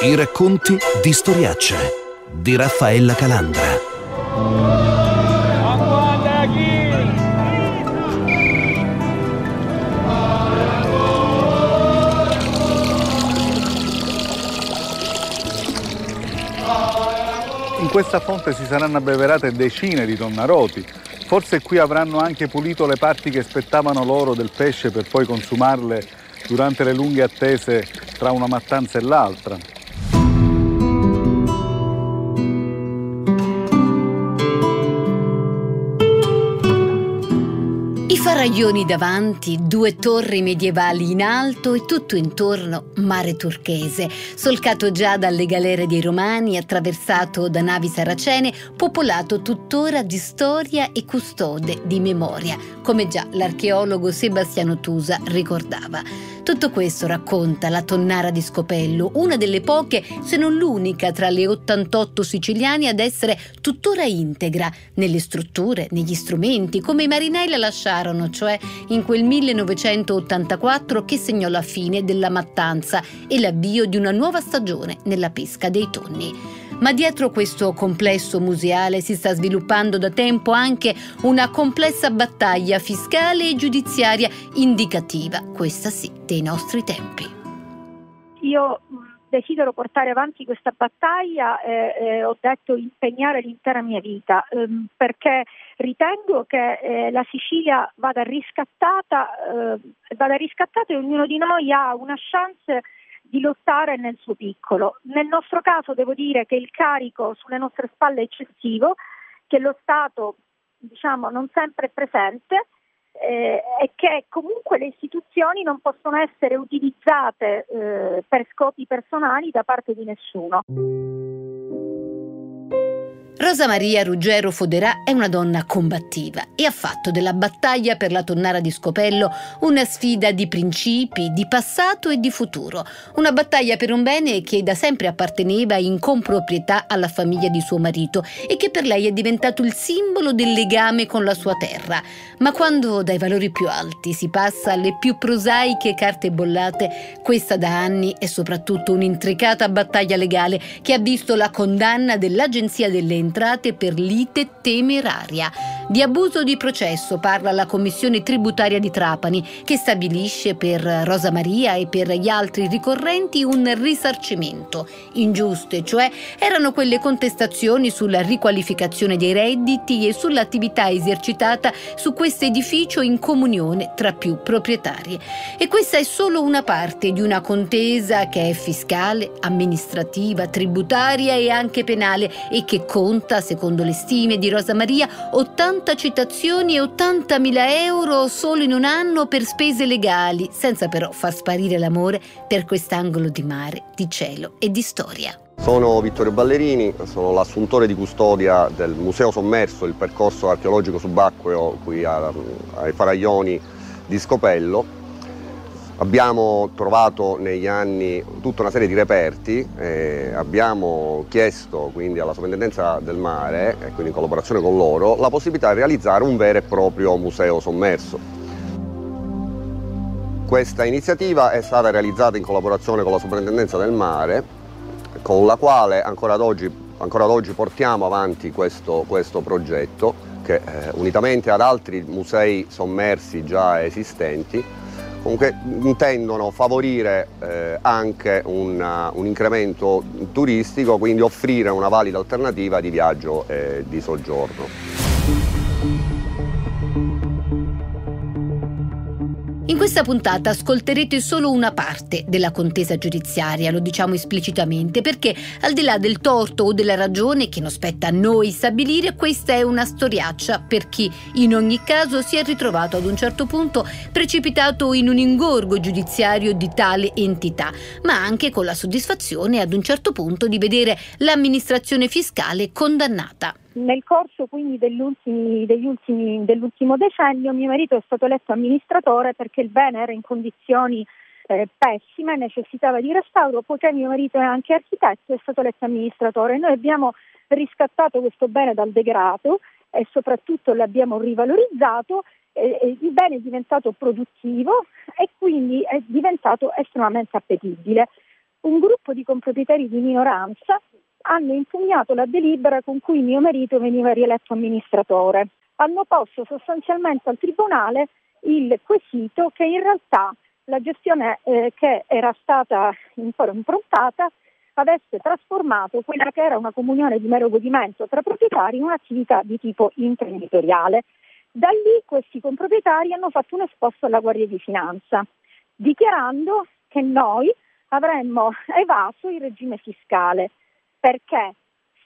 I racconti di Storiaccia di Raffaella Calandra. In questa fonte si saranno abbeverate decine di tonnaroti. Forse qui avranno anche pulito le parti che spettavano loro del pesce per poi consumarle durante le lunghe attese tra una mattanza e l'altra. Faraglioni davanti, due torri medievali in alto e tutto intorno mare turchese, solcato già dalle galere dei romani, attraversato da navi saracene, popolato tuttora di storia e custode di memoria, come già l'archeologo Sebastiano Tusa ricordava. Tutto questo racconta la tonnara di Scopello, una delle poche, se non l'unica, tra le 88 siciliani ad essere tuttora integra nelle strutture, negli strumenti, come i marinai la lasciarono, cioè in quel 1984 che segnò la fine della mattanza e l'avvio di una nuova stagione nella pesca dei tonni. Ma dietro questo complesso museale si sta sviluppando da tempo anche una complessa battaglia fiscale e giudiziaria indicativa, questa sì, dei nostri tempi. Io desidero portare avanti questa battaglia e eh, ho detto impegnare l'intera mia vita ehm, perché ritengo che eh, la Sicilia vada riscattata, eh, vada riscattata e ognuno di noi ha una chance di lottare nel suo piccolo. Nel nostro caso devo dire che il carico sulle nostre spalle è eccessivo, che lo Stato diciamo, non sempre è presente eh, e che comunque le istituzioni non possono essere utilizzate eh, per scopi personali da parte di nessuno. Rosa Maria Ruggero Foderà è una donna combattiva e ha fatto della battaglia per la tonnara di Scopello una sfida di principi, di passato e di futuro. Una battaglia per un bene che da sempre apparteneva in comproprietà alla famiglia di suo marito e che per lei è diventato il simbolo del legame con la sua terra. Ma quando dai valori più alti si passa alle più prosaiche carte bollate, questa da anni è soprattutto un'intricata battaglia legale che ha visto la condanna dell'Agenzia delle entrate per lite temeraria. Di abuso di processo parla la Commissione tributaria di Trapani che stabilisce per Rosa Maria e per gli altri ricorrenti un risarcimento. Ingiuste, cioè erano quelle contestazioni sulla riqualificazione dei redditi e sull'attività esercitata su questo edificio in comunione tra più proprietari. E questa è solo una parte di una contesa che è fiscale, amministrativa, tributaria e anche penale e che conta conta, secondo le stime di Rosa Maria, 80 citazioni e 80.000 euro solo in un anno per spese legali, senza però far sparire l'amore per quest'angolo di mare, di cielo e di storia. Sono Vittorio Ballerini, sono l'assuntore di custodia del Museo Sommerso, il percorso archeologico subacqueo qui ai Faraglioni di Scopello Abbiamo trovato negli anni tutta una serie di reperti, eh, abbiamo chiesto quindi alla Sovrintendenza del Mare, e quindi in collaborazione con loro, la possibilità di realizzare un vero e proprio museo sommerso. Questa iniziativa è stata realizzata in collaborazione con la Sovrintendenza del Mare, con la quale ancora ad oggi, ancora ad oggi portiamo avanti questo, questo progetto che eh, unitamente ad altri musei sommersi già esistenti comunque intendono favorire eh, anche una, un incremento turistico, quindi offrire una valida alternativa di viaggio e di soggiorno. Questa puntata ascolterete solo una parte della contesa giudiziaria, lo diciamo esplicitamente, perché al di là del torto o della ragione che non spetta a noi stabilire, questa è una storiaccia per chi in ogni caso si è ritrovato ad un certo punto precipitato in un ingorgo giudiziario di tale entità, ma anche con la soddisfazione ad un certo punto di vedere l'amministrazione fiscale condannata. Nel corso quindi ultimi, dell'ultimo decennio mio marito è stato eletto amministratore perché il bene era in condizioni eh, pessime, necessitava di restauro, poiché mio marito è anche architetto è stato eletto amministratore. Noi abbiamo riscattato questo bene dal degrado e soprattutto l'abbiamo rivalorizzato, eh, il bene è diventato produttivo e quindi è diventato estremamente appetibile. un gruppo di comproprietari di minoranza hanno impugnato la delibera con cui mio marito veniva rieletto amministratore. Hanno posto sostanzialmente al Tribunale il quesito che in realtà la gestione eh, che era stata improntata avesse trasformato quella che era una comunione di mero godimento tra proprietari in un'attività di tipo imprenditoriale. Da lì questi comproprietari hanno fatto un esposto alla Guardia di Finanza, dichiarando che noi avremmo evaso il regime fiscale, perché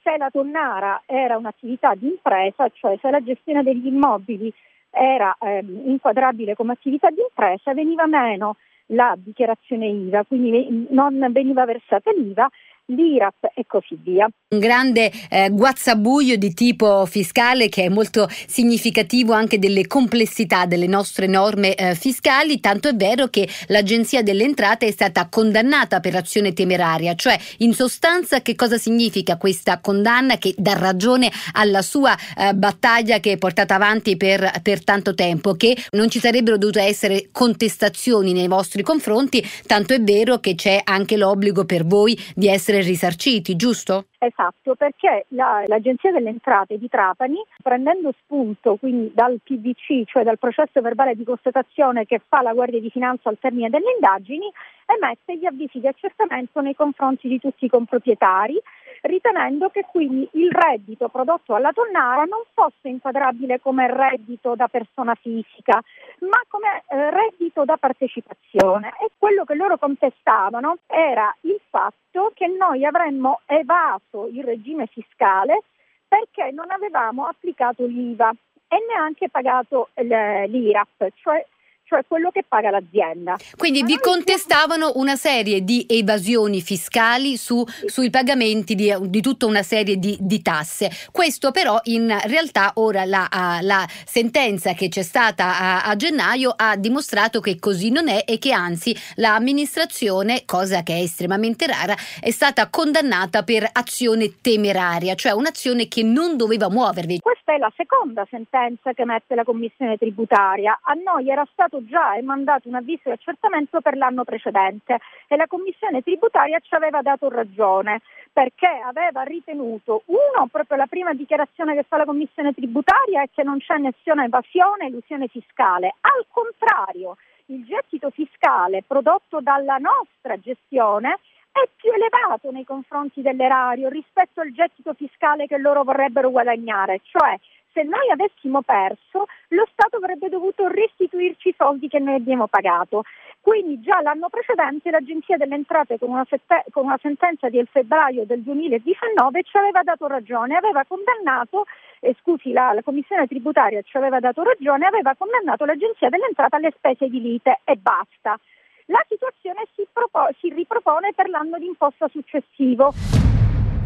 se la tonnara era un'attività di impresa, cioè se la gestione degli immobili era eh, inquadrabile come attività di impresa, veniva meno la dichiarazione IVA, quindi non veniva versata l'IVA l'IRAP e così via. Un grande eh, guazzabuglio di tipo fiscale che è molto significativo anche delle complessità delle nostre norme eh, fiscali, tanto è vero che l'Agenzia delle Entrate è stata condannata per azione temeraria, cioè in sostanza che cosa significa questa condanna che dà ragione alla sua eh, battaglia che è portata avanti per, per tanto tempo, che non ci sarebbero dovute essere contestazioni nei vostri confronti, tanto è vero che c'è anche l'obbligo per voi di essere essere risarciti, giusto? Esatto, perché la, l'Agenzia delle Entrate di Trapani, prendendo spunto quindi dal PVC, cioè dal processo verbale di constatazione che fa la Guardia di Finanza al termine delle indagini, emette gli avvisi di accertamento nei confronti di tutti i comproprietari ritenendo che quindi il reddito prodotto alla tonnara non fosse inquadrabile come reddito da persona fisica, ma come eh, reddito da partecipazione. E quello che loro contestavano era il fatto che noi avremmo evaso il regime fiscale perché non avevamo applicato l'IVA e neanche pagato l'IRAP, cioè cioè quello che paga l'azienda. Quindi vi contestavano una serie di evasioni fiscali su, sui pagamenti di, di, tutta una serie di, di, tasse. Questo però in realtà ora la, la sentenza che c'è stata a, a, gennaio ha dimostrato che così non è e che anzi l'amministrazione, cosa che è estremamente rara, è stata condannata per azione temeraria, cioè un'azione che non doveva muovervi. Questa è la seconda sentenza che mette la Commissione tributaria. A noi era stato già mandato un avviso di accertamento per l'anno precedente e la Commissione tributaria ci aveva dato ragione perché aveva ritenuto, uno, proprio la prima dichiarazione che fa la Commissione tributaria è che non c'è nessuna evasione e elusione fiscale. Al contrario, il gettito fiscale prodotto dalla nostra gestione è più elevato nei confronti dell'erario rispetto al gettito fiscale che loro vorrebbero guadagnare, cioè se noi avessimo perso, lo Stato avrebbe dovuto restituirci i soldi che noi abbiamo pagato. Quindi già l'anno precedente l'Agenzia delle Entrate con una, sette- con una sentenza del febbraio del 2019 ci aveva dato ragione, aveva condannato, eh, scusi, la, la, Commissione tributaria ci aveva dato ragione, aveva condannato l'Agenzia delle Entrate alle spese di lite e basta. La situazione si, propo- si ripropone per l'anno d'imposta successivo.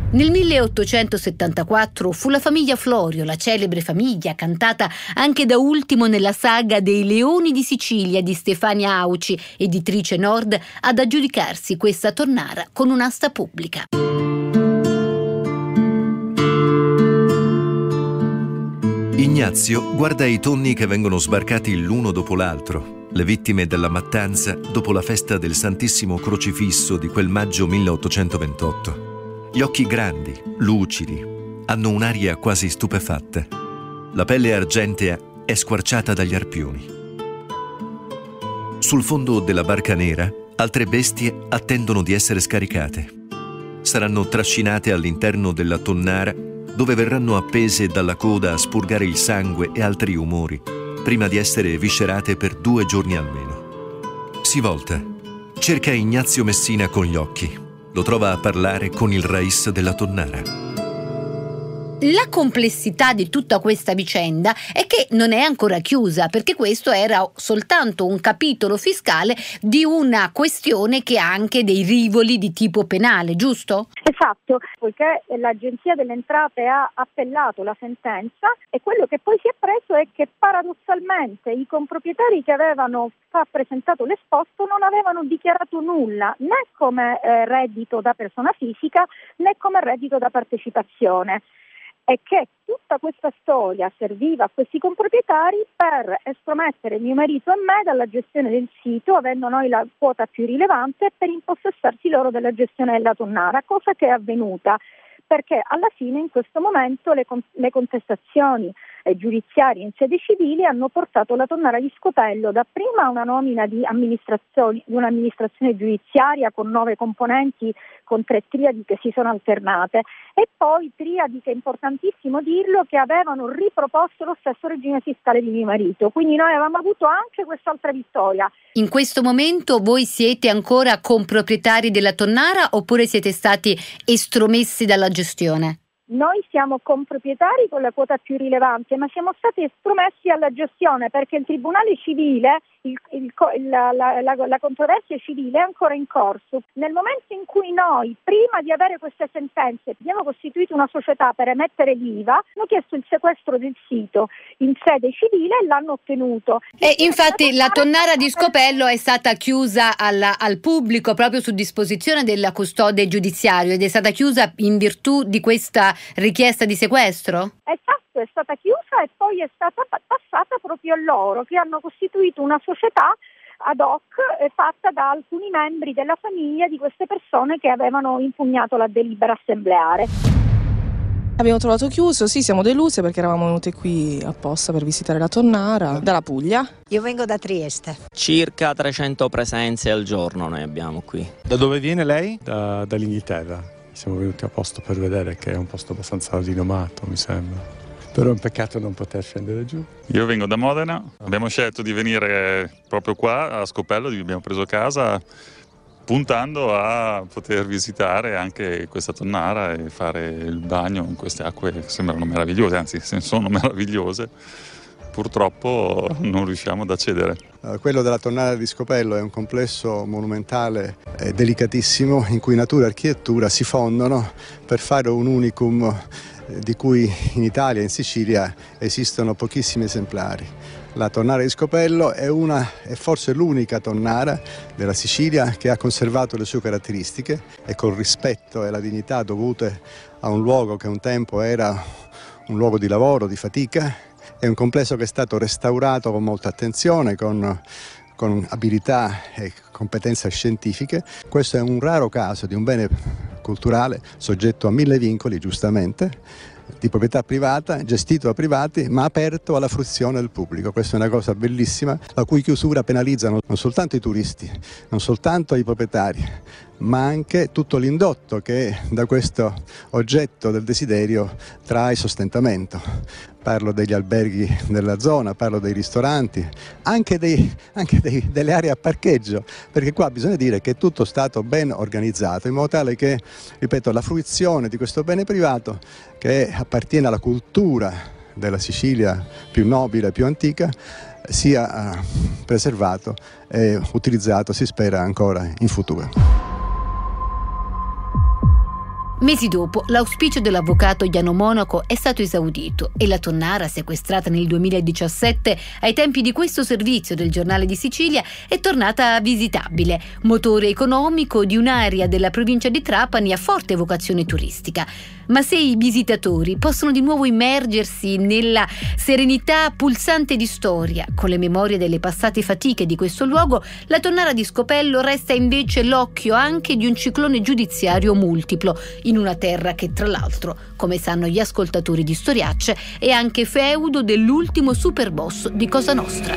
Nel 1874 fu la famiglia Florio, la celebre famiglia cantata anche da ultimo nella saga dei Leoni di Sicilia di Stefania Auci, editrice Nord, ad aggiudicarsi questa tornara con un'asta pubblica. Ignazio guarda i tonni che vengono sbarcati l'uno dopo l'altro, le vittime della mattanza dopo la festa del Santissimo Crocifisso di quel maggio 1828. Gli occhi grandi, lucidi, hanno un'aria quasi stupefatta. La pelle argentea è squarciata dagli arpioni. Sul fondo della barca nera, altre bestie attendono di essere scaricate. Saranno trascinate all'interno della tonnara dove verranno appese dalla coda a spurgare il sangue e altri umori, prima di essere viscerate per due giorni almeno. Si volta, cerca Ignazio Messina con gli occhi lo trova a parlare con il Rais della Tonnara. La complessità di tutta questa vicenda è che non è ancora chiusa, perché questo era soltanto un capitolo fiscale di una questione che ha anche dei rivoli di tipo penale, giusto? Esatto, poiché l'Agenzia delle Entrate ha appellato la sentenza e quello che poi si è preso è che paradossalmente i comproprietari che avevano presentato l'esposto non avevano dichiarato nulla né come eh, reddito da persona fisica né come reddito da partecipazione è che tutta questa storia serviva a questi comproprietari per estromettere mio marito e me dalla gestione del sito, avendo noi la quota più rilevante, per impossessarsi loro della gestione della tonnara, cosa che è avvenuta perché alla fine in questo momento le, con- le contestazioni eh, giudiziarie in sede civile hanno portato la Tonnara di Scopello dapprima a una nomina di, di un'amministrazione giudiziaria con nove componenti con tre triadi che si sono alternate e poi triadi che è importantissimo dirlo che avevano riproposto lo stesso regime fiscale di mio marito. Quindi noi avevamo avuto anche quest'altra vittoria. In questo momento voi siete ancora comproprietari della Tonnara oppure siete stati estromessi dalla gestione? Noi siamo comproprietari con la quota più rilevante, ma siamo stati estromessi alla gestione perché il Tribunale civile il, il, la, la, la, la, controversia civile è ancora in corso. Nel momento in cui noi, prima di avere queste sentenze, abbiamo costituito una società per emettere l'IVA, hanno chiesto il sequestro del sito in sede civile e l'hanno ottenuto. E infatti la tonnara di Scopello è stata chiusa alla, al pubblico proprio su disposizione della custode giudiziario ed è stata chiusa in virtù di questa richiesta di sequestro? Esatto è stata chiusa e poi è stata passata proprio a loro che hanno costituito una società ad hoc eh, fatta da alcuni membri della famiglia di queste persone che avevano impugnato la delibera assembleare. Abbiamo trovato chiuso, sì, siamo deluse perché eravamo venute qui apposta per visitare la Tonnara, dalla Puglia. Io vengo da Trieste. Circa 300 presenze al giorno noi abbiamo qui. Da dove viene lei? Da, dall'Inghilterra. Siamo venuti apposta per vedere che è un posto abbastanza rinomato, mi sembra però è un peccato non poter scendere giù. Io vengo da Modena, abbiamo scelto di venire proprio qua a Scopello, abbiamo preso casa puntando a poter visitare anche questa tonnara e fare il bagno in queste acque che sembrano meravigliose, anzi sono meravigliose. Purtroppo non riusciamo ad accedere. Uh, quello della tonnara di Scopello è un complesso monumentale e delicatissimo in cui natura e architettura si fondono per fare un unicum di cui in Italia e in Sicilia esistono pochissimi esemplari. La tonnara di Scopello è, una, è forse l'unica tonnara della Sicilia che ha conservato le sue caratteristiche e col rispetto e la dignità dovute a un luogo che un tempo era un luogo di lavoro, di fatica. È un complesso che è stato restaurato con molta attenzione, con con abilità e competenze scientifiche. Questo è un raro caso di un bene culturale soggetto a mille vincoli, giustamente, di proprietà privata, gestito da privati, ma aperto alla fruizione del pubblico. Questa è una cosa bellissima, la cui chiusura penalizza non soltanto i turisti, non soltanto i proprietari, ma anche tutto l'indotto che da questo oggetto del desiderio trae sostentamento. Parlo degli alberghi della zona, parlo dei ristoranti, anche, dei, anche dei, delle aree a parcheggio, perché qua bisogna dire che è tutto stato ben organizzato in modo tale che, ripeto, la fruizione di questo bene privato che appartiene alla cultura della Sicilia più nobile, più antica, sia eh, preservato e utilizzato, si spera, ancora in futuro. Mesi dopo, l'auspicio dell'avvocato Iano Monaco è stato esaudito e la tonnara, sequestrata nel 2017 ai tempi di questo servizio del giornale di Sicilia, è tornata visitabile, motore economico di un'area della provincia di Trapani a forte vocazione turistica. Ma se i visitatori possono di nuovo immergersi nella serenità pulsante di storia, con le memorie delle passate fatiche di questo luogo, la tonnara di Scopello resta invece l'occhio anche di un ciclone giudiziario multiplo, in una terra che tra l'altro, come sanno gli ascoltatori di Storiacce, è anche feudo dell'ultimo superboss di Cosa Nostra.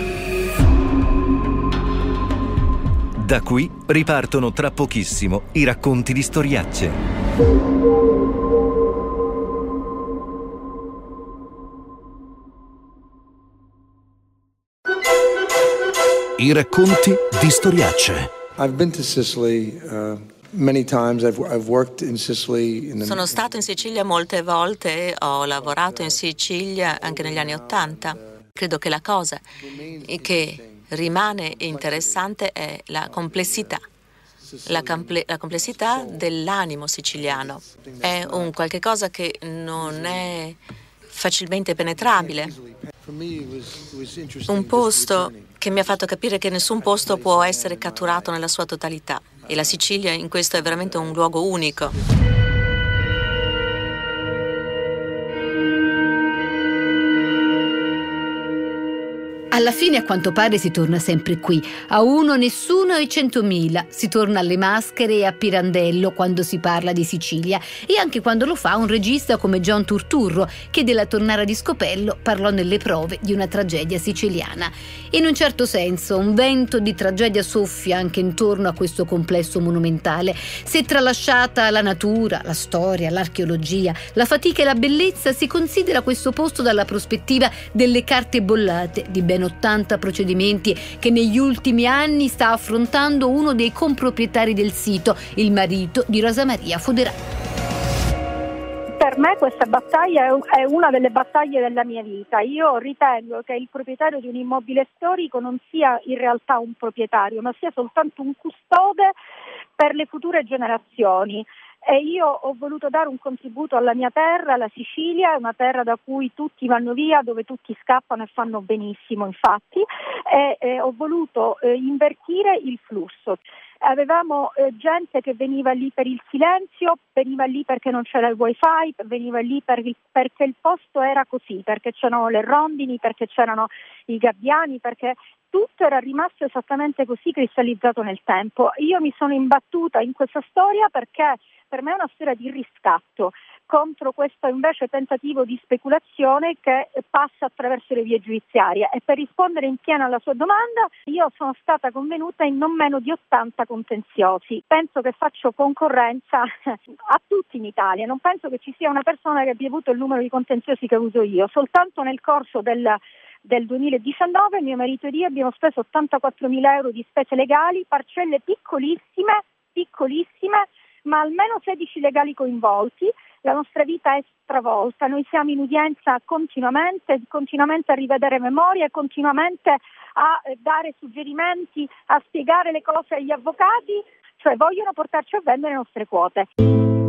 Da qui ripartono tra pochissimo i racconti di Storiacce. I racconti di storiacce. I've been to Sicily uh... Sono stato in Sicilia molte volte, ho lavorato in Sicilia anche negli anni Ottanta. Credo che la cosa che rimane interessante è la complessità. La, comple- la, complessità dell'animo siciliano. È un qualche cosa che non è facilmente penetrabile. Un posto che mi ha fatto capire che nessun posto può essere catturato nella sua totalità e la Sicilia in questo è veramente un luogo unico. Alla fine a quanto pare si torna sempre qui, a uno, nessuno e centomila. Si torna alle maschere e a Pirandello quando si parla di Sicilia e anche quando lo fa un regista come John Turturro che della tonnara di Scopello parlò nelle prove di una tragedia siciliana. In un certo senso un vento di tragedia soffia anche intorno a questo complesso monumentale. Se tralasciata la natura, la storia, l'archeologia, la fatica e la bellezza, si considera questo posto dalla prospettiva delle carte bollate di ben 80 procedimenti che negli ultimi anni sta affrontando uno dei comproprietari del sito, il marito di Rosa Maria Foderà per me questa battaglia è una delle battaglie della mia vita. Io ritengo che il proprietario di un immobile storico non sia in realtà un proprietario, ma sia soltanto un custode per le future generazioni e io ho voluto dare un contributo alla mia terra, la Sicilia, una terra da cui tutti vanno via, dove tutti scappano e fanno benissimo infatti, e, e ho voluto eh, invertire il flusso. Avevamo eh, gente che veniva lì per il silenzio, veniva lì perché non c'era il wifi, veniva lì per perché il posto era così, perché c'erano le rondini, perché c'erano i gabbiani, perché tutto era rimasto esattamente così cristallizzato nel tempo. Io mi sono imbattuta in questa storia perché per me è una storia di riscatto contro questo invece tentativo di speculazione che passa attraverso le vie giudiziarie. E per rispondere in pieno alla sua domanda, io sono stata convenuta in non meno di 80 contenziosi. Penso che faccio concorrenza a tutti in Italia, non penso che ci sia una persona che abbia avuto il numero di contenziosi che uso io. Soltanto nel corso del del 2019 mio marito ed io abbiamo speso 84 mila euro di spese legali, parcelle piccolissime, piccolissime, ma almeno 16 legali coinvolti la nostra vita è stravolta, noi siamo in udienza continuamente, continuamente a rivedere memorie, continuamente a eh, dare suggerimenti, a spiegare le cose agli avvocati, cioè vogliono portarci a vendere le nostre quote.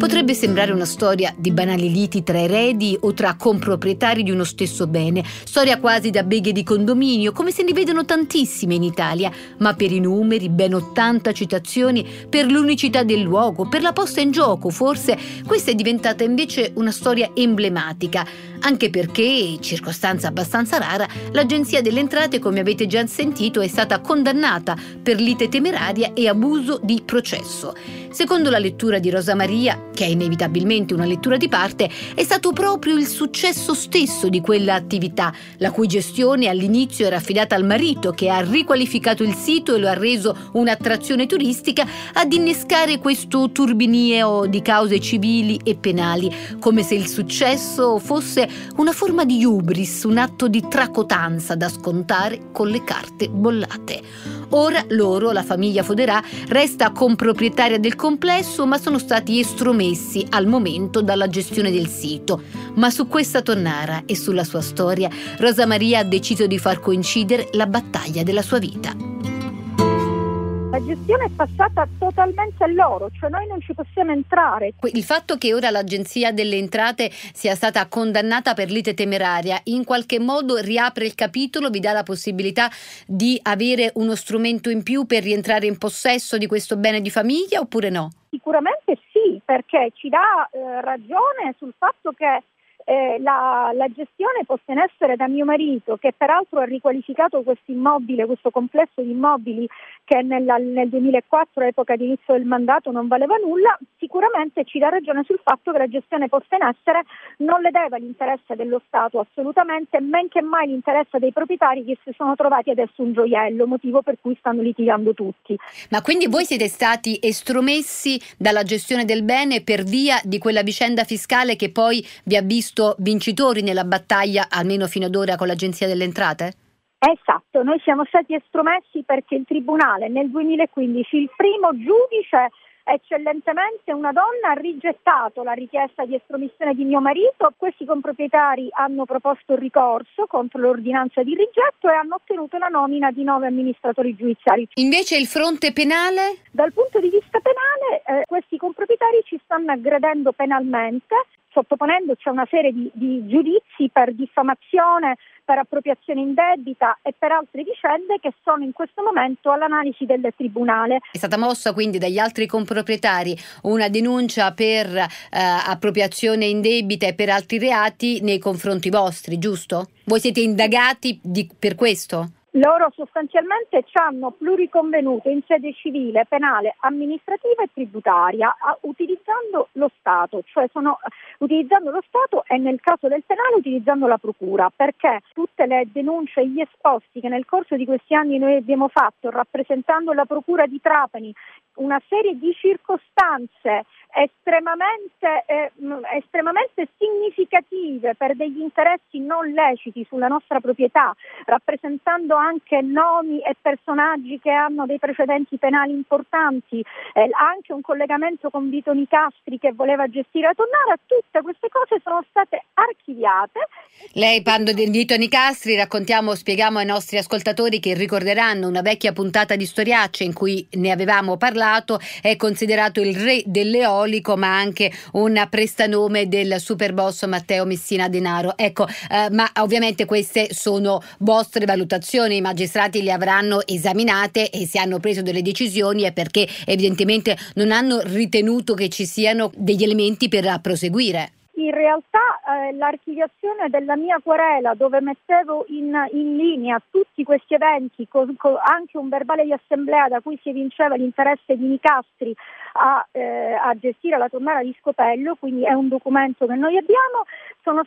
Potrebbe sembrare una storia di banali liti tra eredi o tra comproprietari di uno stesso bene, storia quasi da beghe di condominio, come se ne vedono tantissime in Italia, ma per i numeri, ben 80 citazioni, per l'unicità del luogo, per la posta in gioco, forse questa è diventata invece una storia emblematica, anche perché, circostanza abbastanza rara, l'Agenzia delle Entrate, come avete già sentito, è stata condannata per lite temeraria e abuso di processo. Secondo la lettura di Rosa Maria, che è inevitabilmente una lettura di parte, è stato proprio il successo stesso di quella attività, la cui gestione all'inizio era affidata al marito, che ha riqualificato il sito e lo ha reso un'attrazione turistica, ad innescare questo turbinio di cause civili e penali, come se il successo fosse una forma di hubris, un atto di tracotanza da scontare con le carte bollate. Ora loro, la famiglia Foderà, resta comproprietaria del complesso, ma sono stati estromessi al momento dalla gestione del sito. Ma su questa tonnara e sulla sua storia, Rosa Maria ha deciso di far coincidere la battaglia della sua vita. La gestione è passata totalmente a loro, cioè noi non ci possiamo entrare. Il fatto che ora l'Agenzia delle Entrate sia stata condannata per lite temeraria in qualche modo riapre il capitolo, vi dà la possibilità di avere uno strumento in più per rientrare in possesso di questo bene di famiglia oppure no? Sicuramente sì, perché ci dà eh, ragione sul fatto che eh, la, la, gestione posta in essere da mio marito, che peraltro ha riqualificato questo immobile, questo complesso di immobili che nella, nel 2004, epoca di inizio del mandato, non valeva nulla, sicuramente ci dà ragione sul fatto che la gestione posta in essere non le deve l'interesse dello Stato assolutamente, men che mai l'interesse dei proprietari che si sono trovati adesso un gioiello, motivo per cui stanno litigando tutti. Ma quindi voi siete stati estromessi dalla gestione del bene per via di quella vicenda fiscale che poi vi ha visto visto vincitori nella battaglia, almeno fino ad ora, con l'Agenzia delle Entrate? Esatto, noi siamo stati estromessi perché il Tribunale nel 2015, il primo giudice eccellentemente una donna ha rigettato la richiesta di estromissione di mio marito, questi comproprietari hanno proposto il ricorso contro l'ordinanza di rigetto e hanno ottenuto la nomina di nove amministratori giudiziari. Invece il fronte penale? Dal punto di vista penale eh, questi comproprietari ci stanno aggredendo penalmente sottoponendoci a una serie di, di giudizi per diffamazione, per appropriazione indebita e per altre vicende che sono in questo momento all'analisi del Tribunale. È stata mossa quindi dagli altri comproprietari una denuncia per eh, appropriazione indebita e per altri reati nei confronti vostri, giusto? Voi siete indagati di, per questo? Loro sostanzialmente ci hanno pluriconvenuto in sede civile, penale, amministrativa e tributaria utilizzando lo Stato, cioè sono, utilizzando lo Stato e nel caso del penale utilizzando la Procura, perché tutte le denunce e gli esposti che nel corso di questi anni noi abbiamo fatto rappresentando la Procura di Trapani, una serie di circostanze estremamente, eh, estremamente, significative per degli interessi non leciti sulla nostra proprietà, rappresentando anche nomi e personaggi che hanno dei precedenti penali importanti, eh, anche un collegamento con Vito Nicastri che voleva gestire la Tonnara, tutte queste cose sono state archiviate. Lei parla di Vito Nicastri, raccontiamo, spieghiamo ai nostri ascoltatori che ricorderanno una vecchia puntata di Storiacce in cui ne avevamo parlato, è considerato il re delle ore eolico, ma anche un prestanome del super boss Matteo Messina Denaro. Ecco, eh, ma ovviamente queste sono vostre valutazioni, i magistrati le avranno esaminate e se hanno preso delle decisioni è perché evidentemente non hanno ritenuto che ci siano degli elementi per proseguire in realtà eh, l'archiviazione della mia querela dove mettevo in, in linea tutti questi eventi, con, con anche un verbale di assemblea da cui si evinceva l'interesse di Nicastri a, eh, a, gestire la tonnara di Scopello, quindi è un documento che noi abbiamo,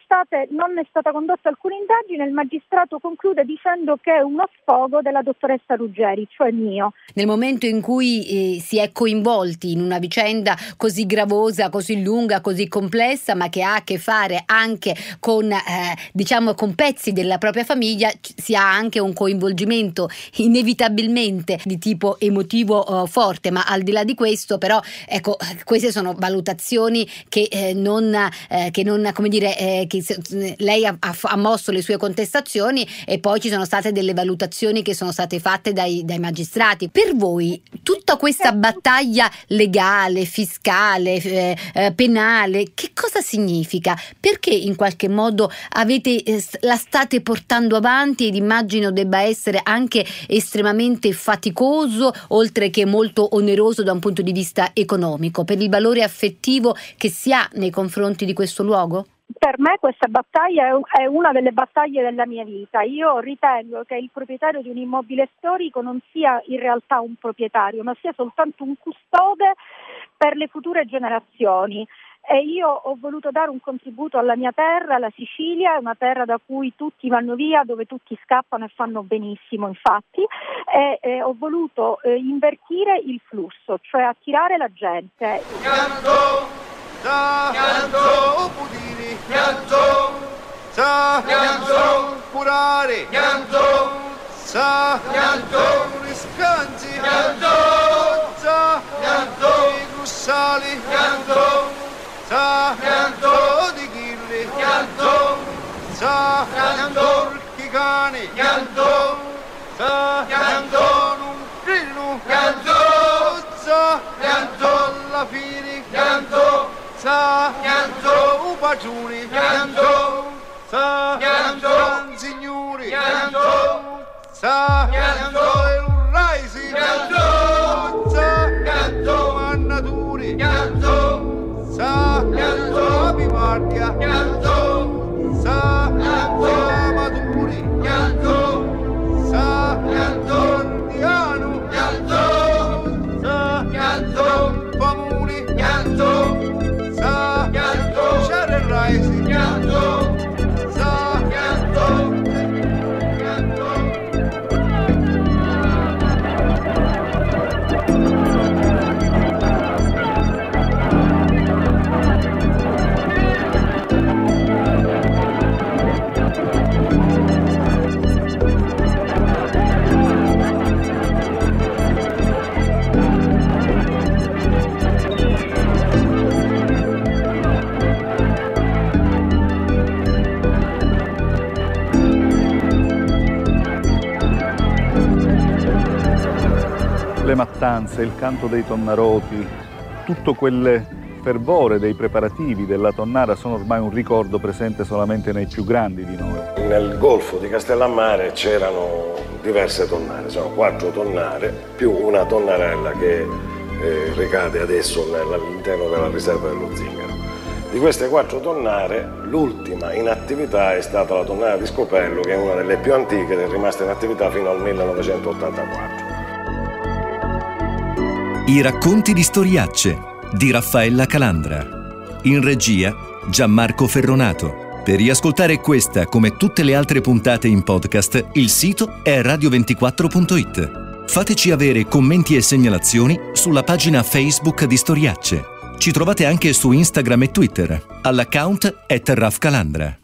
state, non è stata condotta alcuna indagine, il magistrato conclude dicendo che è uno sfogo della dottoressa Ruggeri, cioè mio. Nel momento in cui eh, si è coinvolti in una vicenda così gravosa, così lunga, così complessa, ma che ha a che fare anche con, eh, diciamo, con pezzi della propria famiglia, si ha anche un coinvolgimento inevitabilmente di tipo emotivo eh, forte, ma al di là di questo però ecco queste sono valutazioni che eh, non, eh, che non come dire eh, che lei ha, ha, mosso le sue contestazioni e poi ci sono state delle valutazioni che sono state fatte dai, dai magistrati. Per voi tutta questa battaglia legale, fiscale, eh, penale, che cosa significa? Perché in qualche modo avete, eh, la state portando avanti ed immagino debba essere anche estremamente faticoso, oltre che molto oneroso da un punto di vista economico, per il valore affettivo che si ha nei confronti di questo luogo? Per me questa battaglia è una delle battaglie della mia vita. Io ritengo che il proprietario di un immobile storico non sia in realtà un proprietario, ma sia soltanto un custode per le future generazioni. E io ho voluto dare un contributo alla mia terra, la Sicilia, una terra da cui tutti vanno via, dove tutti scappano e fanno benissimo infatti, e, e ho voluto eh, invertire il flusso, cioè attirare la gente. Pianto, da, pianto, Budini, pianto, sa, pianto, curare, pianto, sa, pianto, riscanzi, pianto, sa, pianto, i grussali, pianto, sa pianto. Di ghirli pianto. Sa pianto. Cani pianto. Sa pianto. Non grillino pianto. Sa pianto. La fini pianto. Sa pianto. Upaciuni pianto. Sa pianto. Signori pianto. Sa mattanze, il canto dei tonnaroti, tutte quelle fervore dei preparativi della tonnara sono ormai un ricordo presente solamente nei più grandi di noi. Nel golfo di Castellammare c'erano diverse tonnare, sono quattro tonnare più una tonnarella che eh, ricade adesso all'interno della riserva dello Zingaro. Di queste quattro tonnare, l'ultima in attività è stata la tonnara di Scopello, che è una delle più antiche ed è rimasta in attività fino al 1984. I racconti di storiacce di Raffaella Calandra. In regia Gianmarco Ferronato. Per riascoltare questa come tutte le altre puntate in podcast, il sito è radio24.it. Fateci avere commenti e segnalazioni sulla pagina Facebook di Storiacce. Ci trovate anche su Instagram e Twitter, all'account at Raf Calandra.